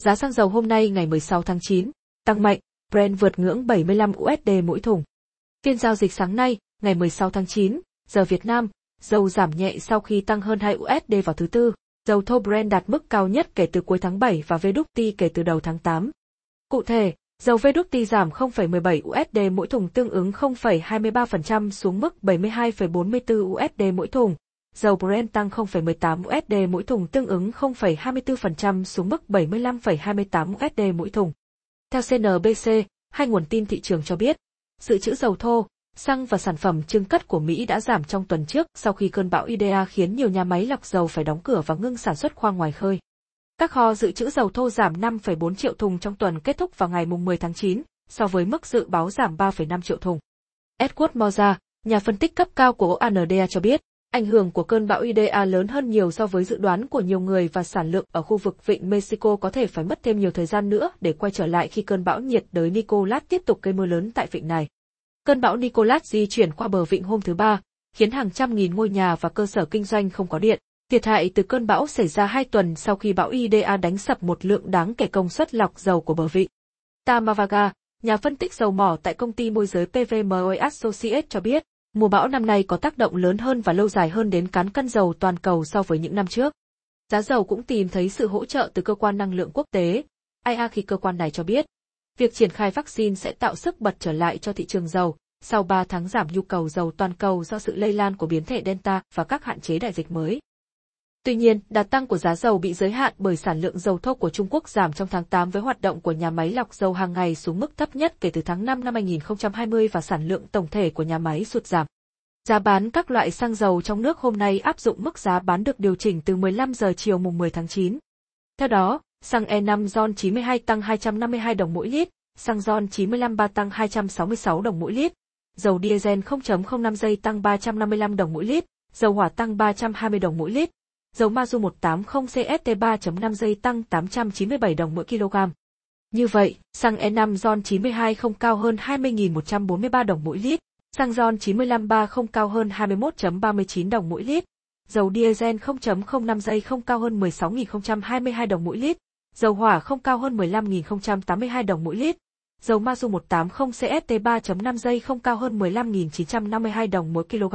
Giá xăng dầu hôm nay ngày 16 tháng 9, tăng mạnh, Brent vượt ngưỡng 75 USD mỗi thùng. Phiên giao dịch sáng nay, ngày 16 tháng 9, giờ Việt Nam, dầu giảm nhẹ sau khi tăng hơn 2 USD vào thứ tư. Dầu thô Brent đạt mức cao nhất kể từ cuối tháng 7 và VWT kể từ đầu tháng 8. Cụ thể, dầu VWT giảm 0,17 USD mỗi thùng tương ứng 0,23% xuống mức 72,44 USD mỗi thùng. Dầu Brent tăng 0,18 USD mỗi thùng tương ứng 0,24% xuống mức 75,28 USD mỗi thùng. Theo CNBC, hai nguồn tin thị trường cho biết, dự trữ dầu thô, xăng và sản phẩm trưng cất của Mỹ đã giảm trong tuần trước sau khi cơn bão Idea khiến nhiều nhà máy lọc dầu phải đóng cửa và ngưng sản xuất khoang ngoài khơi. Các kho dự trữ dầu thô giảm 5,4 triệu thùng trong tuần kết thúc vào ngày 10 tháng 9, so với mức dự báo giảm 3,5 triệu thùng. Edward Moza, nhà phân tích cấp cao của OANDA cho biết, ảnh hưởng của cơn bão Idea lớn hơn nhiều so với dự đoán của nhiều người và sản lượng ở khu vực vịnh Mexico có thể phải mất thêm nhiều thời gian nữa để quay trở lại khi cơn bão nhiệt đới Nicolas tiếp tục gây mưa lớn tại vịnh này. Cơn bão Nicolas di chuyển qua bờ vịnh hôm thứ Ba, khiến hàng trăm nghìn ngôi nhà và cơ sở kinh doanh không có điện. Thiệt hại từ cơn bão xảy ra hai tuần sau khi bão Idea đánh sập một lượng đáng kể công suất lọc dầu của bờ vịnh. Tamavaga, nhà phân tích dầu mỏ tại công ty môi giới PVMO Associates cho biết, mùa bão năm nay có tác động lớn hơn và lâu dài hơn đến cán cân dầu toàn cầu so với những năm trước. Giá dầu cũng tìm thấy sự hỗ trợ từ cơ quan năng lượng quốc tế, IA khi cơ quan này cho biết, việc triển khai vaccine sẽ tạo sức bật trở lại cho thị trường dầu, sau 3 tháng giảm nhu cầu dầu toàn cầu do sự lây lan của biến thể Delta và các hạn chế đại dịch mới. Tuy nhiên, đà tăng của giá dầu bị giới hạn bởi sản lượng dầu thô của Trung Quốc giảm trong tháng 8 với hoạt động của nhà máy lọc dầu hàng ngày xuống mức thấp nhất kể từ tháng 5 năm 2020 và sản lượng tổng thể của nhà máy sụt giảm. Giá bán các loại xăng dầu trong nước hôm nay áp dụng mức giá bán được điều chỉnh từ 15 giờ chiều mùng 10 tháng 9. Theo đó, xăng E5 RON 92 tăng 252 đồng mỗi lít, xăng RON 95 3 tăng 266 đồng mỗi lít, dầu diesel 0.05 giây tăng 355 đồng mỗi lít, dầu hỏa tăng 320 đồng mỗi lít, dầu Mazu 180 CST 3.5 giây tăng 897 đồng mỗi kg. Như vậy, xăng E5 RON 92 không cao hơn 20.143 đồng mỗi lít, xăng RON 95 3 không cao hơn 21.39 đồng mỗi lít, dầu diesel 0.05 giây không cao hơn 16.022 đồng mỗi lít, dầu hỏa không cao hơn 15.082 đồng mỗi lít, dầu Mazu 180 CST 3.5 giây không cao hơn 15.952 đồng mỗi kg.